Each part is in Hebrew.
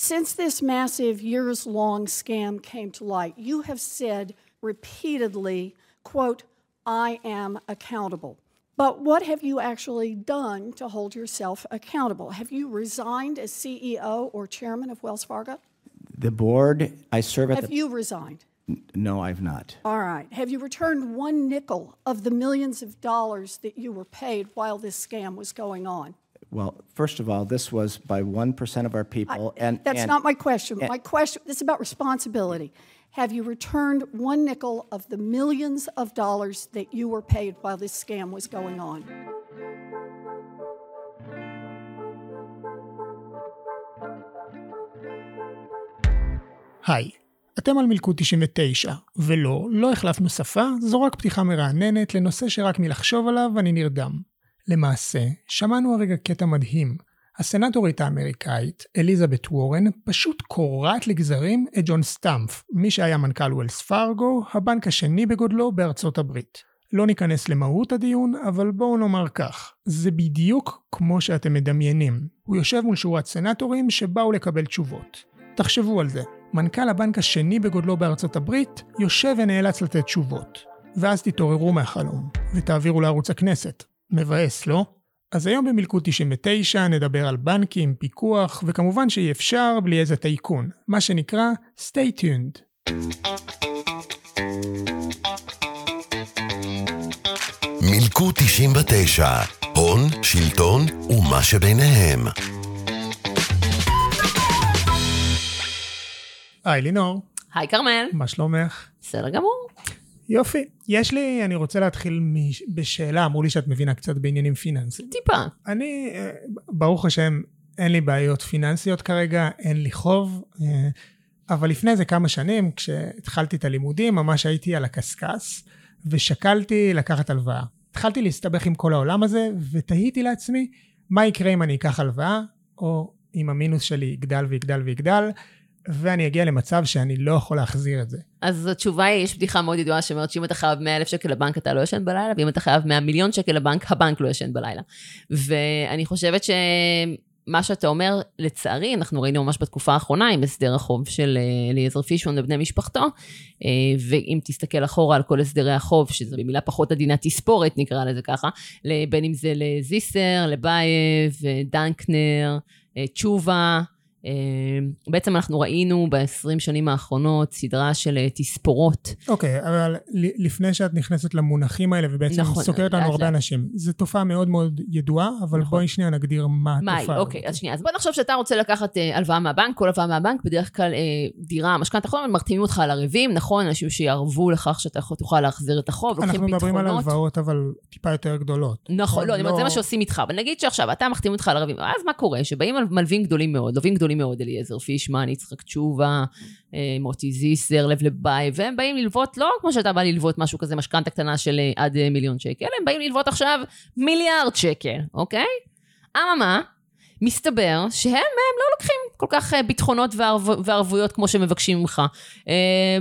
Since this massive years long scam came to light, you have said repeatedly, quote, I am accountable. But what have you actually done to hold yourself accountable? Have you resigned as CEO or chairman of Wells Fargo? The board, I serve at Have the. you resigned? No, I've not. All right. Have you returned one nickel of the millions of dollars that you were paid while this scam was going on? Well, first of all, this was by 1% of our people. and That's and- not my question. and- My question, this is about responsibility. Have you returned one nickel of the millions of dollars that you were paid while this scam was going on? היי, אתם על מלכוד 99, ולא, לא החלפנו שפה, זו רק פתיחה מרעננת לנושא שרק מלחשוב עליו אני נרדם. למעשה, שמענו הרגע קטע מדהים. הסנטורית האמריקאית, אליזבת וורן, פשוט קורעת לגזרים את ג'ון סטאמפ, מי שהיה מנכ"ל ווילס פארגו, הבנק השני בגודלו בארצות הברית. לא ניכנס למהות הדיון, אבל בואו נאמר כך, זה בדיוק כמו שאתם מדמיינים. הוא יושב מול שורת סנטורים שבאו לקבל תשובות. תחשבו על זה, מנכ"ל הבנק השני בגודלו בארצות הברית יושב ונאלץ לתת תשובות. ואז תתעוררו מהחלום, ותעבירו לערוץ הכנסת. מבאס, לא? אז היום במלכוד 99 נדבר על בנקים, פיקוח, וכמובן שאי אפשר בלי איזה טייקון, מה שנקרא stay tuned. מילקו 99, הון, שלטון ומה שביניהם. היי לינור, היי כרמל, מה שלומך? בסדר גמור. יופי. יש לי, אני רוצה להתחיל מש- בשאלה, אמרו לי שאת מבינה קצת בעניינים פיננסיים. טיפה. אני, אה, ברוך השם, אין לי בעיות פיננסיות כרגע, אין לי חוב, אה, אבל לפני איזה כמה שנים, כשהתחלתי את הלימודים, ממש הייתי על הקשקש, ושקלתי לקחת הלוואה. התחלתי להסתבך עם כל העולם הזה, ותהיתי לעצמי, מה יקרה אם אני אקח הלוואה, או אם המינוס שלי יגדל ויגדל ויגדל, ואני אגיע למצב שאני לא יכול להחזיר את זה. אז התשובה היא, יש בדיחה מאוד ידועה שאומרת שאם אתה חייב 100 אלף שקל לבנק אתה לא ישן בלילה, ואם אתה חייב 100 מיליון שקל לבנק, הבנק לא ישן בלילה. ואני חושבת שמה שאתה אומר, לצערי, אנחנו ראינו ממש בתקופה האחרונה עם הסדר החוב של אה, אליעזר פישמן ובני משפחתו, אה, ואם תסתכל אחורה על כל הסדרי החוב, שזה במילה פחות עדינה תספורת, נקרא לזה ככה, בין אם זה לזיסר, לבייב, דנקנר, אה, תשובה, בעצם אנחנו ראינו ב-20 שנים האחרונות סדרה של אה, תספורות. אוקיי, אבל ל- לפני שאת נכנסת למונחים האלה, ובעצם נכון, סוקרת לנו הרבה. אנשים, זו תופעה מאוד מאוד ידועה, אבל נכון. בואי שנייה נגדיר מה? התופעה. אוקיי, הזאת. אז שנייה. אז בוא נחשוב שאתה רוצה לקחת אה, הלוואה מהבנק, כל הלוואה מהבנק, בדרך כלל אה, דירה, משכנתה, נכון, מחתימים אותך על ערבים, נכון? אנשים שיערבו לכך שאתה תוכל להחזיר את החוב, לוקחים אנחנו מדברים על ביטחונות. הלוואות, אבל טיפה יותר גדולות. נכון, לא, אני אומרת, זה מה שעושים איתך, אבל נגיד שעכשיו אתה מחתים אותך על ערבים, אז מה קורה? שבאים על מלווים גדולים מאוד, לווים גדולים מאוד, אליעזר פישמן, יצחק תשובה, אה, מוטי זיסר, לב לבית, והם באים ללוות, לא כמו שאתה בא ללוות משהו כזה, משכנתה קטנה של אה, עד אה, מיליון שקל, הם באים ללוות עכשיו מיליארד שקל, אוקיי? אממה, מסתבר שהם הם לא לוקחים כל כך אה, ביטחונות וערב, וערבויות כמו שמבקשים ממך, אה,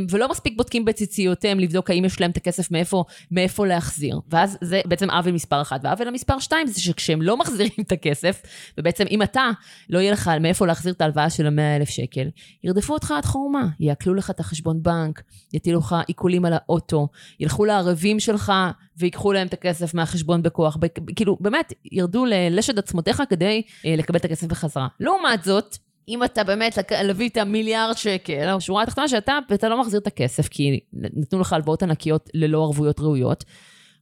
ולא מספיק בודקים בציציותיהם לבדוק האם יש להם את הכסף מאיפה, מאיפה להחזיר. ואז זה בעצם עוול מספר אחת. והעוול המספר שתיים זה שכשהם לא מחזירים את הכסף, ובעצם אם אתה, לא יהיה לך מאיפה להחזיר את ההלוואה של המאה אלף שקל, ירדפו אותך עד חורמה, יעקלו לך את החשבון בנק, יטילו לך עיקולים על האוטו, ילכו לערבים שלך ויקחו להם את הכסף מהחשבון בכוח. כאילו, באמת, ירדו ללשד עצמותיך כדי אה, לקבל את הכסף בחזרה. לעומת זאת, אם אתה באמת להביא את המיליארד שקל, השורה התחתונה שאתה, ואתה לא מחזיר את הכסף, כי נתנו לך הלוואות ענקיות ללא ערבויות ראויות,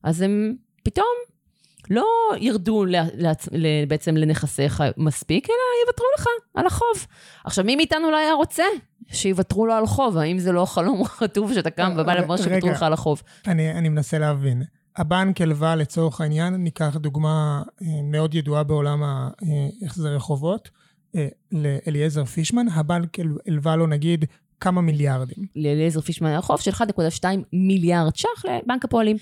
אז הם פתאום לא ירדו לעצ- בעצם לנכסיך מספיק, אלא יוותרו לך על החוב. עכשיו, מי מאיתנו לא היה רוצה שיוותרו לו על חוב? האם זה לא חלום רטוב שאתה קם ובא ר- לומר שיוותרו רגע. לך על החוב? אני, אני מנסה להבין. הבנק הלווה לצורך העניין, ניקח דוגמה אה, מאוד ידועה בעולם ההחזרי חובות, אה, לאליעזר פישמן, הבנק הל- הלווה לו נגיד כמה מיליארדים. לאליעזר פישמן היה חוב של 1.2 מיליארד ש"ח לבנק הפועלים.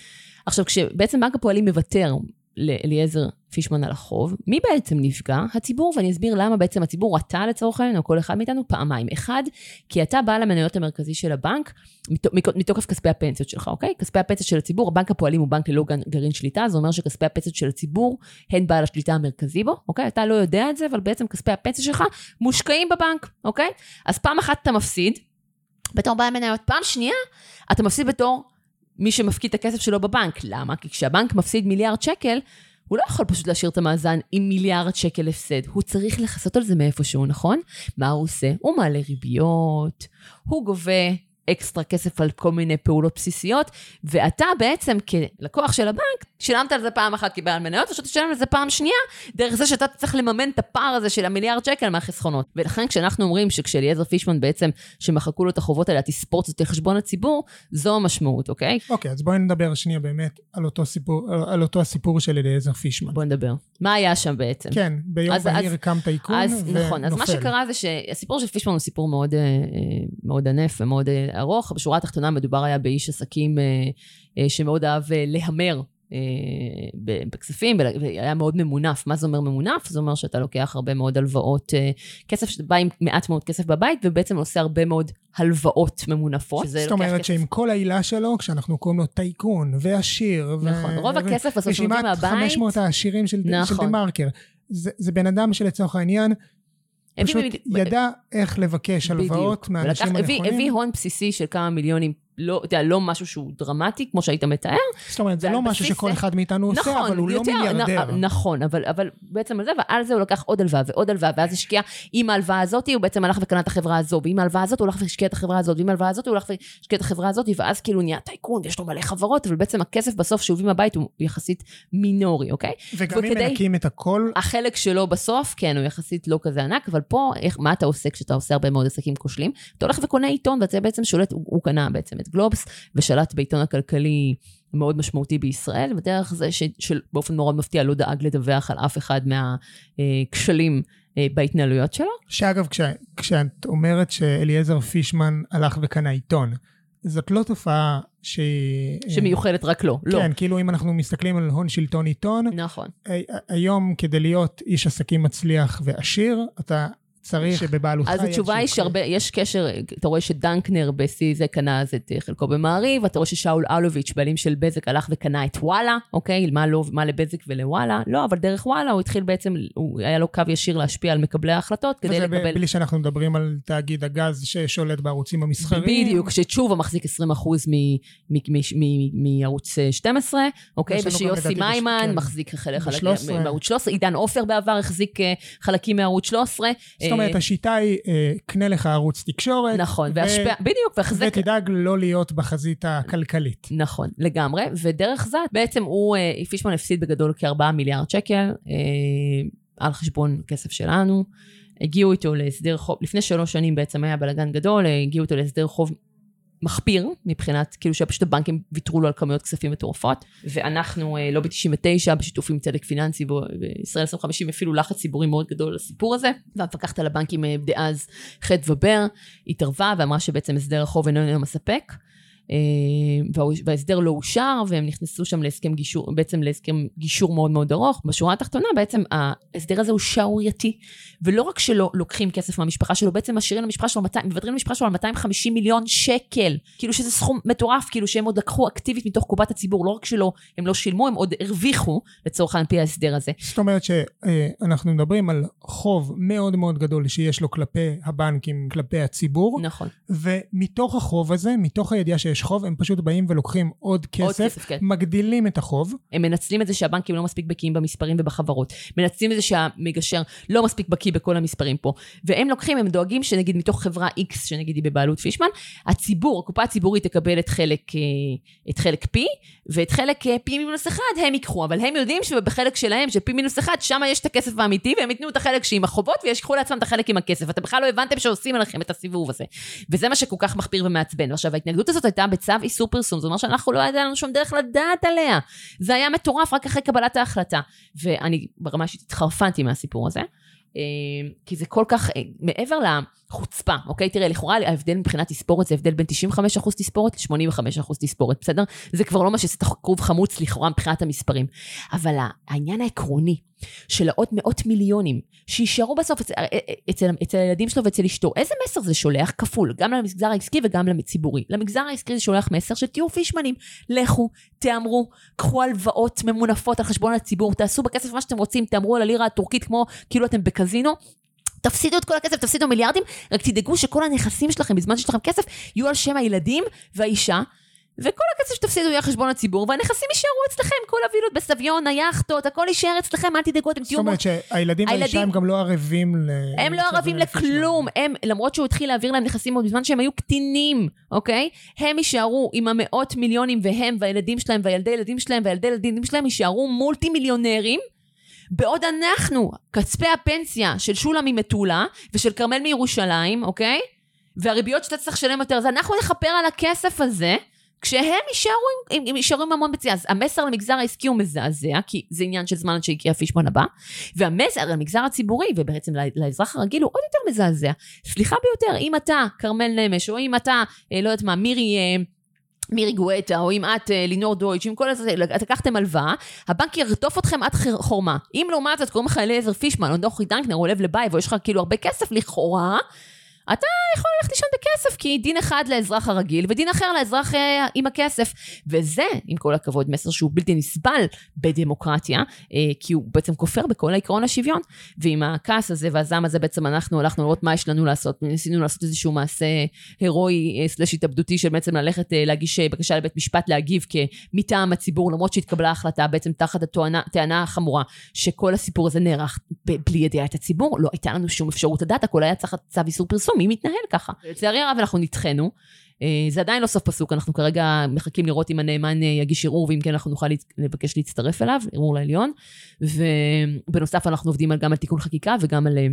עכשיו, כשבעצם בנק הפועלים מוותר לאליעזר פישמן על החוב. מי בעצם נפגע? הציבור, ואני אסביר למה בעצם הציבור, אתה לצורך העניין, או כל אחד מאיתנו, פעמיים. אחד, כי אתה בעל המניות המרכזי של הבנק, מתוקף כספי הפנסיות שלך, אוקיי? כספי הפנסיות של הציבור, הבנק הפועלים הוא בנק ללא גרעין שליטה, זה אומר שכספי הפנסיות של הציבור הן בעל השליטה המרכזי בו, אוקיי? אתה לא יודע את זה, אבל בעצם כספי הפנסיה שלך מושקעים בבנק, אוקיי? אז פעם אחת אתה מפסיד, בתור בעל מניות. פעם שנייה, אתה מפסיד בתור מי שמפקיד את הכסף שלו בבנק. למה? כי כשהבנק מפסיד מיליארד שקל, הוא לא יכול פשוט להשאיר את המאזן עם מיליארד שקל הפסד. הוא צריך לכסות על זה מאיפשהו, נכון? מה הוא עושה? הוא מעלה ריביות, הוא גובה אקסטרה כסף על כל מיני פעולות בסיסיות, ואתה בעצם כלקוח של הבנק, שילמת על זה פעם אחת כבעל מניות, ושאתה תשלם על זה פעם שנייה, דרך זה שאתה צריך לממן את הפער הזה של המיליארד שקל מהחסכונות. ולכן כשאנחנו אומרים שכשאליעזר פישמן בעצם, שמחקו לו את החובות האלה, תספור את זה לחשבון הציבור, זו המשמעות, אוקיי? אוקיי, אז בואי נדבר שנייה באמת על אותו סיפור, על אותו הסיפור של אליעזר פישמן. בואי נדבר. מה היה שם בעצם? כן, ביום בהיר קם טייקון ונופל. נכון, אז מה שקרה זה שהסיפור של פישמן הוא סיפור מאוד, אה, אה, מאוד ענף ומאוד אה, ארוך. בשורה התחתונה מדובר היה באיש עסקים שמאוד אהב להמר בכספים, והיה מאוד ממונף. מה זה אומר ממונף? זה אומר שאתה לוקח הרבה מאוד הלוואות, כסף שאתה בא עם מעט מאוד כסף בבית, ובעצם עושה הרבה מאוד הלוואות ממונפות. זאת אומרת כסף... שעם כל העילה שלו, כשאנחנו קוראים לו טייקון ועשיר, נכון, ו... רוב הכסף בסוף שמוצאים מהבית... רשימת 500 העשירים של, נכון. של דה מרקר. זה, זה בן אדם שלצורך העניין, פשוט ידע איך לבקש הלוואות מהאנשים הנכונים. הביא הון בסיסי של כמה מיליונים לא, אתה יודע, לא משהו שהוא דרמטי, כמו שהיית מתאר. זאת אומרת, זה לא משהו שכל אחד מאיתנו עושה, נכון, אבל הוא לא יותר, לא מיליארדר. נ, נכון, אבל, אבל בעצם על זה, ועל זה הוא לקח עוד הלוואה ועוד הלוואה, ואז השקיע, עם ההלוואה הזאת, הוא בעצם הלך וקנה את החברה הזו, ועם ההלוואה הזאת הוא הלך והשקיע את החברה הזאת, ועם ההלוואה הזאת הוא הלך והשקיע את החברה הזאת, ואז כאילו נהיה טייקון, ויש לו מלא חברות, אבל בעצם הכסף בסוף שהוא הביא מהבית הוא יחסית מינורי, אוקיי? וגם אם מנקים את הכל... החלק שלו בסוף, כן, הוא יחסית לא כזה ענק, אבל פה, איך, מה אתה עושה כשאתה עושה הרבה מאוד עסקים כושלים? אתה הולך וקונה עיתון, ואתה בעצם שולט, הוא, הוא קנה בעצם את גלובס, ושלט בעיתון הכלכלי מאוד משמעותי בישראל, בדרך זה ש, שבאופן מאוד מפתיע לא דאג לדווח על אף אחד מהכשלים אה, בהתנהלויות שלו. שאגב, כש, כשאת אומרת שאליעזר פישמן הלך וקנה עיתון, זאת לא תופעה ש... שמיוחדת רק לו, לא. כן, כאילו אם אנחנו מסתכלים על הון שלטון עיתון, נכון. היום כדי להיות איש עסקים מצליח ועשיר, אתה צריך שבבעלותך אז התשובה היא שהרבה, יש קשר, אתה רואה שדנקנר בשיא זה קנה אז את חלקו במעריב, אתה רואה ששאול אלוביץ', בעלים של בזק, הלך וקנה את וואלה, אוקיי? מה, לא, מה לבזק ולוואלה? לא, אבל דרך וואלה הוא התחיל בעצם, הוא, היה לו קו ישיר להשפיע על מקבלי ההחלטות כדי לקבל... וזה בלי שאנחנו מדברים על תאגיד הגז ששולט בערוצים המסחריים. בדיוק, שתשובה מחזיק 20% מערוץ 12, אוקיי? ושיוסי מיימן כן. מחזיק חלק מערוץ 13, עידן עופר בעבר החזיק אה, חלקים מערוץ 13. אומרת, השיטה היא, אה, קנה לך ערוץ תקשורת. נכון, והשפע, בדיוק, והחזק... ותדאג לא להיות בחזית הכלכלית. נכון, לגמרי, ודרך זה, בעצם הוא, אה, פישמן הפסיד בגדול כ-4 מיליארד שקל אה, על חשבון כסף שלנו. הגיעו איתו להסדר חוב, לפני שלוש שנים בעצם היה בלאגן גדול, הגיעו איתו להסדר חוב מחפיר, מבחינת, כאילו שפשוט הבנקים ויתרו לו על כמויות כספים מטורפות, ואנחנו, אה, לובי 99, בשיתוף עם צדק פיננסי וישראל 2050, אפילו לחץ ציבורי מאוד גדול לסיפור הזה, והמפקחת על הבנקים אה, דאז, חטא ובר, התערבה ואמרה שבעצם הסדר החוב אינו מספק. אה, וההסדר לא אושר, והם נכנסו שם להסכם גישור, בעצם להסכם גישור מאוד מאוד ארוך. בשורה התחתונה בעצם ההסדר הזה הוא שערורייתי, ולא רק שלא לוקחים כסף מהמשפחה שלו, בעצם משאירים למשפחה שלו, מוותרים למשפחה שלו על 250 מיליון שקל, כאילו שזה סכום מטורף, כאילו שהם עוד לקחו אקטיבית מתוך קופת הציבור, לא רק שלא, הם לא שילמו, הם עוד הרוויחו לצורך העניין פי ההסדר הזה. זאת אומרת שאנחנו מדברים על חוב מאוד מאוד גדול שיש לו כלפי הבנקים, כלפי הציבור. נכון. ומתוך החוב הזה, מתוך הידיעה שיש חוב, הם פשוט באים ולוקחים עוד כסף, עוד כסף כן. מגדילים את החוב. הם מנצלים את זה שהבנקים לא מספיק בקיאים במספרים ובחברות. מנצלים את זה שהמגשר לא מספיק בקיא בכל המספרים פה. והם לוקחים, הם דואגים שנגיד מתוך חברה X, שנגיד היא בבעלות פישמן, הציבור, הקופה הציבורית תקבל את חלק, אה, את חלק P, ואת חלק אה, P מינוס 1 הם ייקחו, אבל הם יודעים שבחלק שלהם, של P מינוס 1, שם יש את הכסף האמיתי, והם ייתנו את החלק שעם החובות, וישכחו לעצמם את החלק עם הכסף. אתם בכלל לא הבנתם שעושים עליכם את הסיבוב הזה. וזה מה שכל כך מחפיר ומעצבן. עכשיו, ההתנגדות הזאת הייתה בצו איסור פרסום, זאת אומרת שאנחנו לא ידענו לנו שום דרך לדעת עליה. זה היה מטורף רק אחרי קבלת ההחלטה. ואני ברמה אישית התחרפנתי מהסיפור הזה. אה, כי זה כל כך, אה, מעבר חוצפה, אוקיי? תראה, לכאורה ההבדל מבחינת תספורת זה הבדל בין 95% תספורת ל-85% תספורת, בסדר? זה כבר לא מה שעשית כרוב חמוץ לכאורה מבחינת המספרים. אבל העניין העקרוני של העוד מאות מיליונים שיישארו בסוף אצל, אה, אה, אצל, אצל הילדים שלו ואצל אשתו, איזה מסר זה שולח? כפול, גם למגזר העסקי וגם לציבורי. למגזר העסקי זה שולח מסר שתהיו פישמנים, לכו, תהמרו, קחו הלוואות ממונפות על חשבון הציבור, תעשו בכסף מה שאתם רוצים, תהמרו על הלירה הטורקית כמו כאילו אתם בקזינו. תפסידו את כל הכסף, תפסידו מיליארדים, רק תדאגו שכל הנכסים שלכם, בזמן שיש לכם כסף, יהיו על שם הילדים והאישה, וכל הכסף שתפסידו יהיה חשבון הציבור, והנכסים יישארו אצלכם, כל הווילות בסביון, היאכטות, הכל יישאר אצלכם, אל תדאגו, אתם תהיו... זאת אומרת שהילדים והאישה הם גם לא ערבים ל... הם לא ערבים לכלום, הם, למרות שהוא התחיל להעביר להם נכסים עוד בזמן שהם היו קטינים, אוקיי? הם יישארו עם המאות מיליונים, והם והילדים שלהם, והילדי ילדים שלהם, והילדי ילדים שלהם יישארו מולטי מיליונרים, בעוד אנחנו, כספי הפנסיה של שולה ממטולה ושל כרמל מירושלים, אוקיי? והריביות שאתה צריך לשלם יותר, אז אנחנו נכפר על הכסף הזה, כשהם יישארו עם, עם, יישארו עם המון ביצים. אז המסר למגזר העסקי הוא מזעזע, כי זה עניין של זמן עד שיקרה פישמן הבא, והמסר למגזר הציבורי, ובעצם לאזרח הרגיל, הוא עוד יותר מזעזע. סליחה ביותר, אם אתה, כרמל נמש, או אם אתה, אה, לא יודעת מה, מירי... אה, מירי גואטה, או אם את, אה, לינור דויטש, אם כל הזה, לקחתם הלוואה, הבנק ירדוף אתכם עד חורמה. אם לעומת זאת קוראים לך אליעזר פישמן, או דוחי דנקנר, או לב לבייב, ויש לך כאילו הרבה כסף לכאורה, אתה יכול ללכת לישון בכסף, כי דין אחד לאזרח הרגיל ודין אחר לאזרח אה, עם הכסף. וזה, עם כל הכבוד, מסר שהוא בלתי נסבל בדמוקרטיה, אה, כי הוא בעצם כופר בכל העקרון השוויון. ועם הכעס הזה והזעם הזה בעצם אנחנו הלכנו לראות מה יש לנו לעשות. ניסינו לעשות איזשהו מעשה הירואי אה, סלש התאבדותי של בעצם ללכת אה, להגיש אה, בקשה לבית משפט להגיב כמטעם הציבור, למרות שהתקבלה החלטה בעצם תחת הטענה החמורה שכל הסיפור הזה נערך בלי ידיעת הציבור, לא הייתה לנו שום אפשרות לדעת, הכל היה תחת צו איסור פרסום. מי מתנהל ככה. לצערי הרב אנחנו נדחינו. אה, זה עדיין לא סוף פסוק, אנחנו כרגע מחכים לראות אם הנאמן אה, יגיש ערעור, ואם כן אנחנו נוכל לבקש להצטרף אליו, ערעור לעליון. ובנוסף אנחנו עובדים גם על תיקון חקיקה וגם על אה,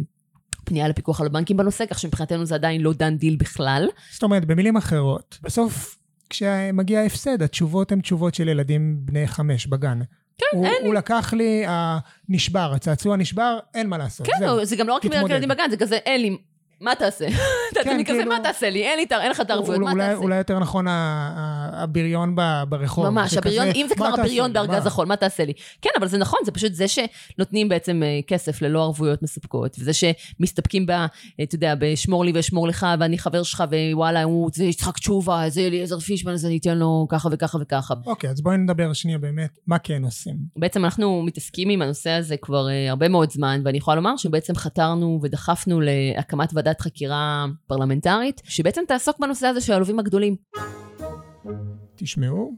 פנייה לפיקוח על הבנקים בנושא, כך שמבחינתנו זה עדיין לא דן דיל בכלל. זאת אומרת, במילים אחרות, בסוף כשמגיע ההפסד, התשובות הן תשובות של ילדים בני חמש בגן. כן, הוא, אין הוא לקח לי, הנשבר, הצעצוע נשבר, אין מה לעשות. כן, זהו. זה גם לא רק ילדים בגן, זה כזה, אין לי, מה תעשה? אתה תמיד כזה, מה תעשה לי? אין לך את הערבויות, מה תעשה? אולי יותר נכון הבריון ברחוב. ממש, הבריון, אם זה כבר הבריון בארגז החול, מה תעשה לי? כן, אבל זה נכון, זה פשוט זה שנותנים בעצם אה, כסף ללא ערבויות מספקות, וזה שמסתפקים ב, אתה יודע, בשמור לי ואשמור לך, ואני חבר שלך, ווואלה, הוא, זה יצחק תשובה, זה אליעזר פישמן, אז אני אתן לו ככה וככה וככה. אוקיי, אז בואי נדבר שנייה באמת, מה כן עושים? בעצם אנחנו מתעסקים עם הנושא הזה כבר אה, הרבה מאוד זמן, ואני יכולה לומר שבעצם חתרנו ודחפנו להקמת ועדת ועדת חקירה פרלמנטרית, שבעצם תעסוק בנושא הזה של הלווים הגדולים. תשמעו,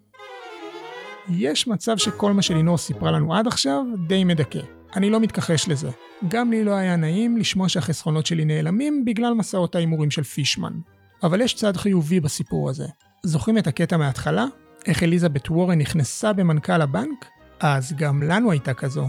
יש מצב שכל מה שלינור סיפרה לנו עד עכשיו די מדכא. אני לא מתכחש לזה. גם לי לא היה נעים לשמוע שהחסכונות שלי נעלמים בגלל מסעות ההימורים של פישמן. אבל יש צד חיובי בסיפור הזה. זוכרים את הקטע מההתחלה? איך אליזבת וורן נכנסה במנכ"ל הבנק? אז גם לנו הייתה כזו,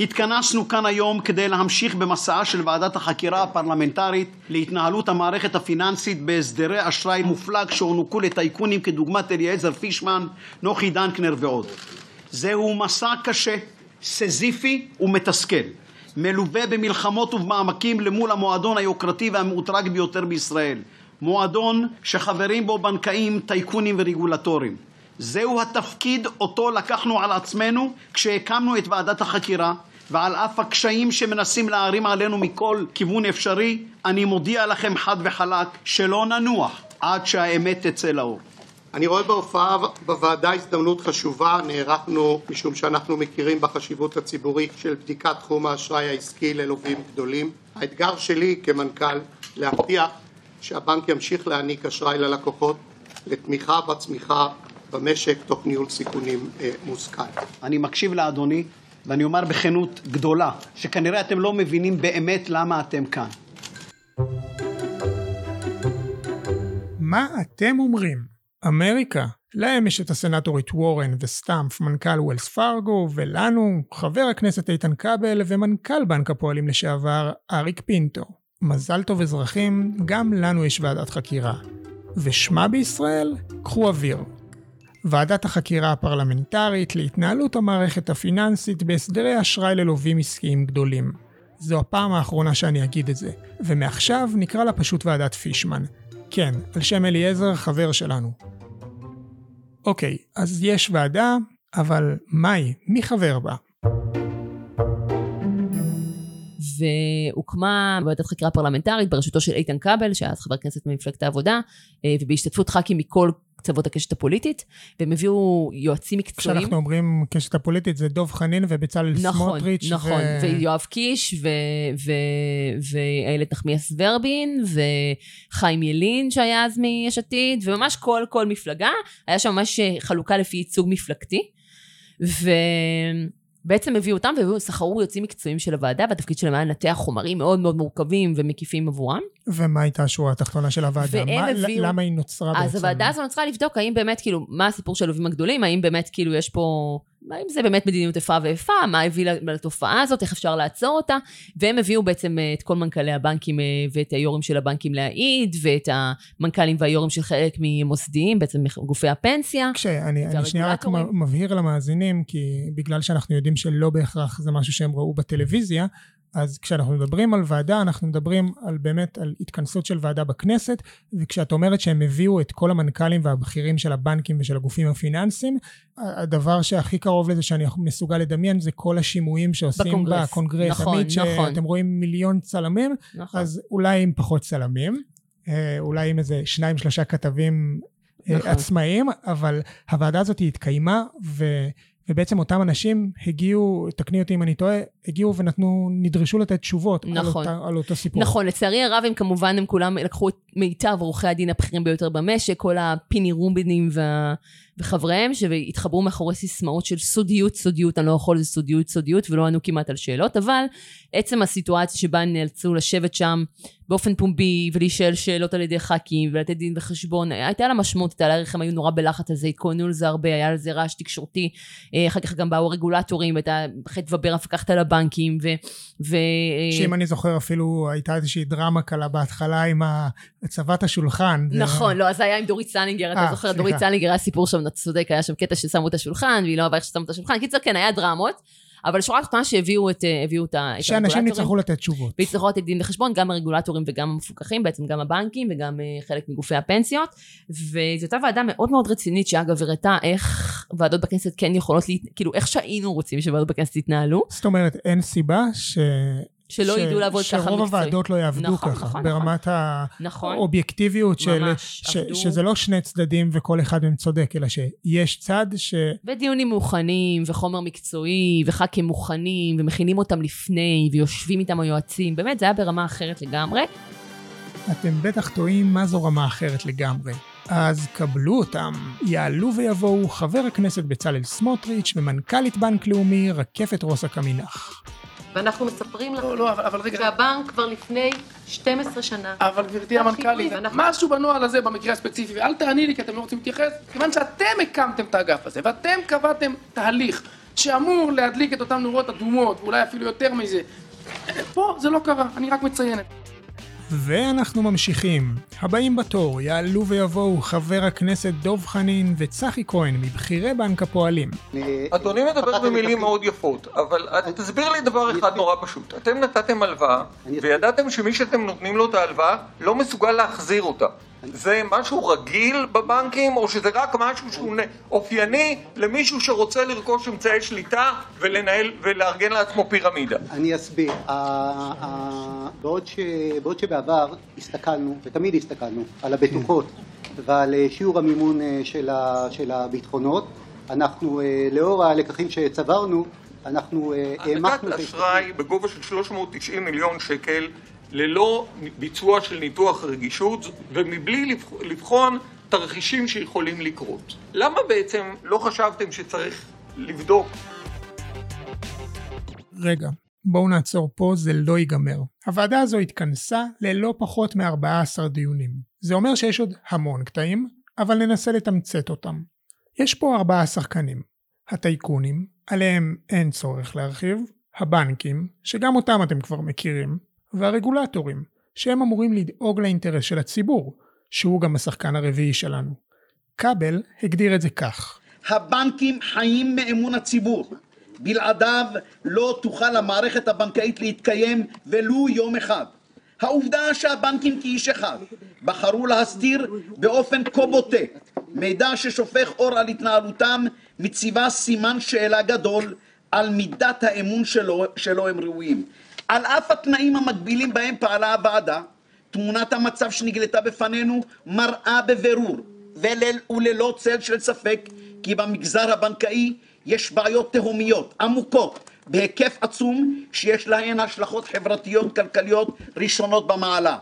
התכנסנו כאן היום כדי להמשיך במסעה של ועדת החקירה הפרלמנטרית להתנהלות המערכת הפיננסית בהסדרי אשראי מופלג שהוענקו לטייקונים כדוגמת אליעזר פישמן, נוחי דנקנר ועוד. זהו מסע קשה, סזיפי ומתסכל, מלווה במלחמות ובמעמקים למול המועדון היוקרתי והמאותרג ביותר בישראל, מועדון שחברים בו בנקאים, טייקונים ורגולטורים. זהו התפקיד אותו לקחנו על עצמנו כשהקמנו את ועדת החקירה ועל אף הקשיים שמנסים להערים עלינו מכל כיוון אפשרי, אני מודיע לכם חד וחלק שלא ננוח עד שהאמת תצא לאור. אני רואה בהופעה בוועדה הזדמנות חשובה, נערכנו משום שאנחנו מכירים בחשיבות הציבורית של בדיקת תחום האשראי העסקי ללווים גדולים. האתגר שלי כמנכ"ל להבטיח שהבנק ימשיך להעניק אשראי ללקוחות לתמיכה בצמיחה במשק תוך ניהול סיכונים אה, מושכל. אני מקשיב לאדוני ואני אומר בכנות גדולה, שכנראה אתם לא מבינים באמת למה אתם כאן. מה אתם אומרים? אמריקה. להם יש את הסנטורית וורן וסטאמפ, מנכ"ל ווילס פארגו, ולנו, חבר הכנסת איתן כבל ומנכ"ל בנק הפועלים לשעבר, אריק פינטו. מזל טוב אזרחים, גם לנו יש ועדת חקירה. ושמה בישראל? קחו אוויר. ועדת החקירה הפרלמנטרית להתנהלות המערכת הפיננסית בהסדרי אשראי ללווים עסקיים גדולים. זו הפעם האחרונה שאני אגיד את זה, ומעכשיו נקרא לה פשוט ועדת פישמן. כן, על שם אליעזר, חבר שלנו. אוקיי, אז יש ועדה, אבל מהי? מי חבר בה? והוקמה ועדת חקירה פרלמנטרית בראשותו של איתן כבל, שהיה אז חבר כנסת ממפלגת העבודה, אה, ובהשתתפות ח"כים מכל קצוות הקשת הפוליטית, והם הביאו יועצים מקצועיים. כשאנחנו אומרים קשת הפוליטית זה דב חנין ובצלאל נכון, סמוטריץ'. נכון, ו... ויואב קיש, ו- ו- ואיילת נחמיאס ורבין, וחיים ילין שהיה אז מיש עתיד, וממש כל, כל מפלגה, היה שם ממש חלוקה לפי ייצוג מפלגתי. ו... בעצם הביאו אותם וסחרו יוצאים מקצועיים של הוועדה, והתפקיד שלהם היה לנתח חומרים מאוד מאוד מורכבים ומקיפים עבורם. ומה הייתה השורה התחתונה של הוועדה? מה, הביאו- למה היא נוצרה אז בעצם? הוועדה הזו נוצרה לבדוק האם באמת, כאילו, מה הסיפור של הלווים הגדולים, האם באמת, כאילו, יש פה... האם זה באמת מדיניות איפה ואיפה, מה הביא לתופעה הזאת, איך אפשר לעצור אותה, והם הביאו בעצם אה, את כל מנכ"לי הבנקים אה, ואת היו"רים של הבנקים להעיד, ואת המנכ"לים והיו"רים של חלק ממוסדיים, בעצם גופי הפנסיה. כשאני אני שנייה רק מבהיר למאזינים, כי בגלל שאנחנו יודעים שלא בהכרח זה משהו שהם ראו בטלוויזיה, אז כשאנחנו מדברים על ועדה, אנחנו מדברים על באמת על התכנסות של ועדה בכנסת, וכשאת אומרת שהם הביאו את כל המנכ"לים והבכירים של הבנקים ושל הגופים הפיננסיים, הדבר שהכי קרוב לזה שאני מסוגל לדמיין זה כל השימועים שעושים בקונגרס. בקונגרס. נכון, תמיד נכון. שאתם רואים מיליון צלמים, נכון. אז אולי עם פחות צלמים, אה, אולי עם איזה שניים שלושה כתבים אה, נכון. עצמאיים, אבל הוועדה הזאת התקיימה, ו, ובעצם אותם אנשים הגיעו, תקני אותי אם אני טועה, הגיעו ונתנו, נדרשו לתת תשובות נכון. על, אותה, על אותו סיפור. נכון, לצערי הרב הם כמובן, הם כולם לקחו את מיטב עורכי הדין הבכירים ביותר במשק, כל הפיני רובינים וה... וחבריהם, שהתחברו מאחורי סיסמאות של סודיות, סודיות, אני לא יכול לזה סודיות, סודיות, ולא ענו כמעט על שאלות, אבל עצם הסיטואציה שבה הם נאלצו לשבת שם באופן פומבי, ולהישאל שאלות על ידי ח"כים, ולתת דין וחשבון, הייתה לה משמעות, הייתה לה ערך, הם היו נורא בלחץ על זה, התכוננו לזה הרבה, היה לזה רעש תקשורתי, אה, אחר כך גם באו הרגולטורים, הייתה חטא ובר המפקחת על הבנקים, ו... ו שאם אני זוכר אפילו הייתה איזושהי דרמה קלה בהתחלה עם הצבת השולחן. נכון, לא, אז זה היה עם דורית סלינגר, אתה אה, זוכר. דורית סלינגר היה סיפור שם, אתה צודק, היה שם קטע ששמו את השולחן, והיא לא אהבה איך ששמו את השולחן. קיצר, כן, היה דרמות, אבל שורה תחתונה שהביאו את אה, הביאו את ה- את שאנשים הרגולטורים. יצטרכו לתת תשובות. ויצטרכו לתת דין וחשבון, גם הרגולטורים וגם המפוקחים, בעצם גם הבנקים וגם אה, חלק מגופי הפנסיות. וזו הייתה ועדה מאוד מאוד רצינית, שאגב הראתה איך ועדות בכנסת כן יכולות, להת... כאילו איך שהיינו רוצים שוועדות בכנסת יתנהלו, זאת אומרת, אין סיבה ש... שלא ש- ידעו לעבוד ככה שרוב מקצועית. הוועדות לא יעבדו נכון, ככה, נכון, ברמת נכון. האובייקטיביות של... ממש, ש- עבדו. שזה לא שני צדדים וכל אחד מהם צודק, אלא שיש צד ש... ודיונים מוכנים, וחומר מקצועי, וח"כים מוכנים, ומכינים אותם לפני, ויושבים איתם היועצים, באמת, זה היה ברמה אחרת לגמרי. אתם בטח טועים מה זו רמה אחרת לגמרי. אז קבלו אותם. יעלו ויבואו חבר הכנסת בצלאל סמוטריץ' ומנכ"לית בנק לאומי רקפת רוסה קמינח. ואנחנו מספרים לכם לא, לא, אבל, אבל שהבנק כבר לפני 12 שנה. אבל גברתי אנחנו המנכ"לית, ואנחנו- משהו בנוהל הזה במקרה הספציפי, ואל תעני לי כי אתם לא רוצים להתייחס, כיוון שאתם הקמתם את האגף הזה, ואתם קבעתם תהליך שאמור להדליק את אותן נורות אדומות, ואולי אפילו יותר מזה. פה זה לא קרה, אני רק מציינת. ואנחנו ממשיכים. הבאים בתור יעלו ויבואו חבר הכנסת דב חנין וצחי כהן מבכירי בנק הפועלים. אדוני מדבר במילים מאוד יפות, אבל תסביר לי דבר אחד נורא פשוט. אתם נתתם הלוואה, וידעתם שמי שאתם נותנים לו את ההלוואה לא מסוגל להחזיר אותה. זה משהו רגיל בבנקים, או שזה רק משהו שהוא אופייני למישהו שרוצה לרכוש אמצעי שליטה ולנהל ולארגן לעצמו פירמידה? אני אסביר. בעוד, ש... בעוד שבעבר הסתכלנו, ותמיד הסתכלנו, על הבטוחות ועל אה, שיעור המימון אה, של, ה... של הביטחונות, אנחנו, אה, לאור הלקחים שצברנו, אנחנו העמקנו הענקת את אשראי בגובה של 390 מיליון שקל ללא ביצוע של ניתוח רגישות ומבלי לבח- לבחון תרחישים שיכולים לקרות. למה בעצם לא חשבתם שצריך לבדוק רגע, בואו נעצור פה, זה לא ייגמר. הוועדה הזו התכנסה ללא פחות מ-14 דיונים. זה אומר שיש עוד המון קטעים, אבל ננסה לתמצת אותם. יש פה ארבעה שחקנים. הטייקונים, עליהם אין צורך להרחיב, הבנקים, שגם אותם אתם כבר מכירים, והרגולטורים, שהם אמורים לדאוג לאינטרס של הציבור, שהוא גם השחקן הרביעי שלנו. כבל הגדיר את זה כך: הבנקים חיים מאמון הציבור, בלעדיו לא תוכל המערכת הבנקאית להתקיים ולו יום אחד. העובדה שהבנקים כאיש אחד בחרו להסתיר באופן כה בוטה מידע ששופך אור על התנהלותם מציבה סימן שאלה גדול על מידת האמון שלו, שלו הם ראויים. על אף התנאים המגבילים בהם פעלה הוועדה, תמונת המצב שנגלתה בפנינו מראה בבירור ולל, וללא צל של ספק כי במגזר הבנקאי יש בעיות תהומיות עמוקות בהיקף עצום שיש להן השלכות חברתיות כלכליות ראשונות במעלה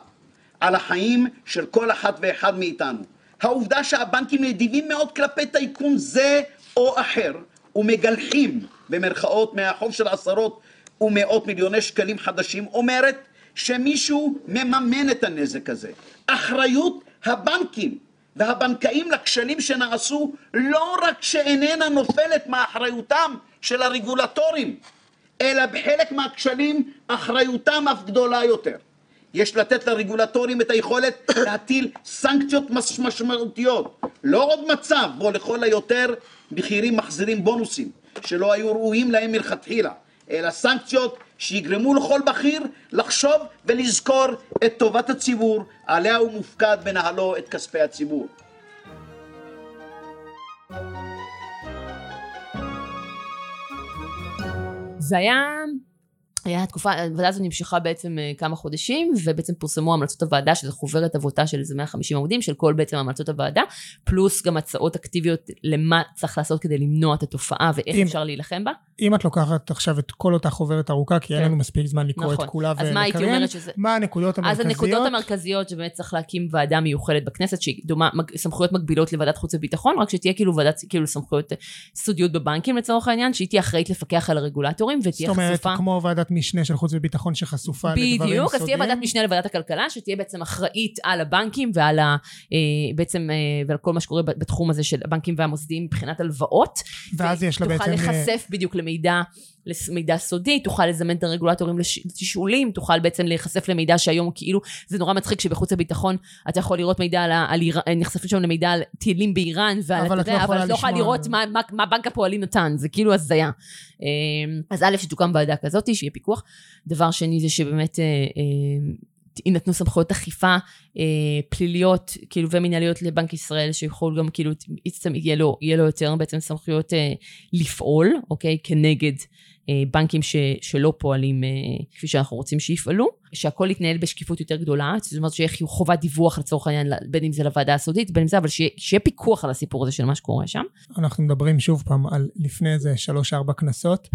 על החיים של כל אחת ואחד מאיתנו. העובדה שהבנקים נדיבים מאוד כלפי טייקון זה או אחר ומגלחים במרכאות מהחוב של עשרות ומאות מיליוני שקלים חדשים אומרת שמישהו מממן את הנזק הזה. אחריות הבנקים והבנקאים לכשלים שנעשו לא רק שאיננה נופלת מאחריותם של הרגולטורים, אלא בחלק מהכשלים אחריותם אף גדולה יותר. יש לתת לרגולטורים את היכולת להטיל סנקציות משמעותיות, לא עוד מצב בו לכל היותר בכירים מחזירים בונוסים שלא היו ראויים להם מלכתחילה, אלא סנקציות שיגרמו לכל בכיר לחשוב ולזכור את טובת הציבור עליה הוא מופקד בנהלו את כספי הציבור. זה היה היה תקופה, הוועדה הזו נמשכה בעצם אה, כמה חודשים, ובעצם פורסמו המלצות הוועדה, שזה חוברת אבותה של איזה 150 עמודים, של כל בעצם המלצות הוועדה, פלוס גם הצעות אקטיביות למה צריך לעשות כדי למנוע את התופעה ואיך אם, אפשר להילחם בה. אם את לוקחת עכשיו את כל אותה חוברת ארוכה, כי כן. אין לנו מספיק זמן לקרוא נכון. את כולה ולקריין, אז מה הייתי אומרת שזה... מה הנקודות המרכזיות? אז הנקודות המרכזיות שבאמת צריך להקים ועדה מיוחדת בכנסת, שהיא דומה, סמכויות מקבילות לוועדת חוץ וביטחון, רק שתהיה כאילו ועדת, כאילו סמכויות סודיות בבנקים לצורך העניין, שהיא תהיה אחראית לפקח על הרגולטורים ותהיה חשופה. זאת אומרת, כמו ועדת משנה של חוץ וביטחון. שחשופה לדברים סודיים. בדיוק, אז תהיה ועדת משנה לוועדת הכלכלה, שתהיה בעצם אחראית על הבנקים ועל ה... אה, בעצם, אה, ועל כל מה שקורה בתחום הזה של הבנקים והמוסדיים מבחינת הלוואות. ואז יש לה בעצם... תוכל להיחשף בדיוק למידע. למידע סודי, תוכל לזמן את הרגולטורים לתשאולים, תוכל בעצם להיחשף למידע שהיום כאילו, זה נורא מצחיק שבחוץ הביטחון אתה יכול לראות מידע על, על איראן, נחשפים שם למידע על טילים באיראן, ועל, אבל אתה יודע, לא אבל את לא יכולה לראות מה, מה, מה בנק הפועלים נתן, זה כאילו הזיה. אז א', שתוקם ועדה כזאת, שיהיה פיקוח. דבר שני זה שבאמת אה, אה, יינתנו סמכויות אכיפה אה, פליליות כאילו ומנהליות לבנק ישראל שיכול גם כאילו יהיה לו, יהיה לו יותר בעצם סמכויות אה, לפעול אוקיי כנגד אה, בנקים ש, שלא פועלים אה, כפי שאנחנו רוצים שיפעלו שהכל יתנהל בשקיפות יותר גדולה זאת אומרת שיהיה חובת דיווח לצורך העניין בין אם זה לוועדה הסודית בין אם זה אבל שיהיה, שיהיה פיקוח על הסיפור הזה של מה שקורה שם. אנחנו מדברים שוב פעם על לפני איזה שלוש ארבע כנסות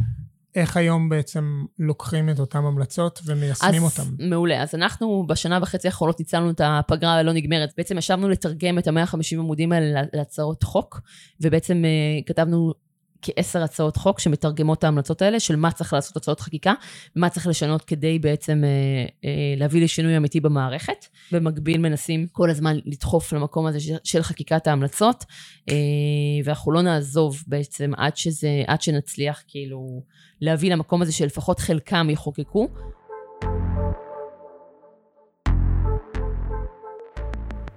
איך היום בעצם לוקחים את אותן המלצות ומיישמים אז, אותן? מעולה. אז אנחנו בשנה וחצי האחרונות ניצלנו את הפגרה הלא נגמרת. בעצם ישבנו לתרגם את ה-150 עמודים האלה להצעות חוק, ובעצם uh, כתבנו כעשר הצעות חוק שמתרגמות את ההמלצות האלה, של מה צריך לעשות הצעות חקיקה, מה צריך לשנות כדי בעצם אה, אה, להביא לשינוי אמיתי במערכת. במקביל מנסים כל הזמן לדחוף למקום הזה של, חקיקת ההמלצות, אה, ואנחנו לא נעזוב בעצם עד, שזה, עד שנצליח כאילו להביא למקום הזה שלפחות חלקם יחוקקו.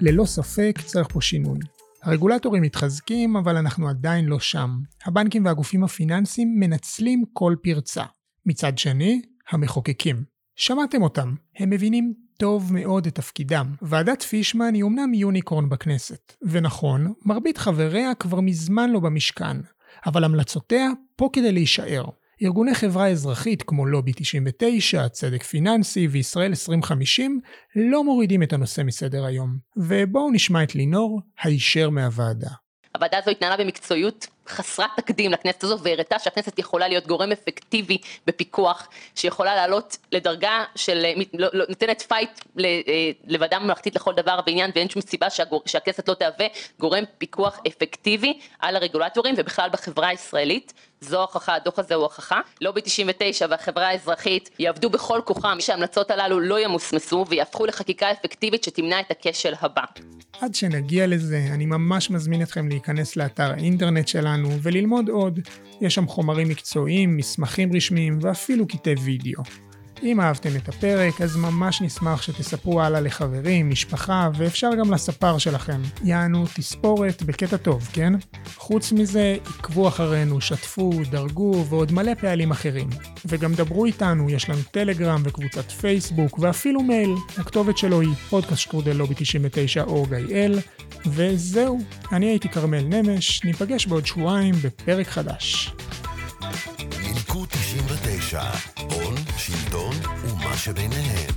ללא ספק צריך פה שינוי. הרגולטורים מתחזקים, אבל אנחנו עדיין לא שם. הבנקים והגופים הפיננסיים מנצלים כל פרצה. מצד שני, המחוקקים. שמעתם אותם, הם מבינים טוב מאוד את תפקידם. ועדת פישמן היא אומנם יוניקורן בכנסת. ונכון, מרבית חבריה כבר מזמן לא במשכן, אבל המלצותיה פה כדי להישאר. ארגוני חברה אזרחית כמו לובי 99, צדק פיננסי וישראל 2050 לא מורידים את הנושא מסדר היום. ובואו נשמע את לינור הישר מהוועדה. הוועדה הזו התנהלה במקצועיות חסרת תקדים לכנסת הזו והראתה שהכנסת יכולה להיות גורם אפקטיבי בפיקוח, שיכולה לעלות לדרגה של, לא, לא, נותנת פייט אה, לוועדה ממלכתית לכל דבר ועניין ואין שום סיבה שהכנסת לא תהווה גורם פיקוח אפקטיבי על הרגולטורים ובכלל בחברה הישראלית. זו הוכחה, הדוח הזה הוא הוכחה. לובי 99 והחברה האזרחית יעבדו בכל כוחם שההמלצות הללו לא ימוסמסו ויהפכו לחקיקה אפקטיבית שתמנע את הכשל הבא. עד שנגיע לזה, אני ממש מזמין אתכם להיכנס לאתר האינטרנט שלנו וללמוד עוד. יש שם חומרים מקצועיים, מסמכים רשמיים ואפילו קטעי וידאו. אם אהבתם את הפרק, אז ממש נשמח שתספרו הלאה לחברים, משפחה, ואפשר גם לספר שלכם. יענו, תספורת בקטע טוב, כן? חוץ מזה, עקבו אחרינו, שתפו, דרגו, ועוד מלא פעלים אחרים. וגם דברו איתנו, יש לנו טלגרם וקבוצת פייסבוק, ואפילו מייל. הכתובת שלו היא פודקאסט שקרודל לובי 99 אורג.il. וזהו. אני הייתי כרמל נמש, ניפגש בעוד שבועיים בפרק חדש. 99 תשע, הון, שלטון ומה שביניהם.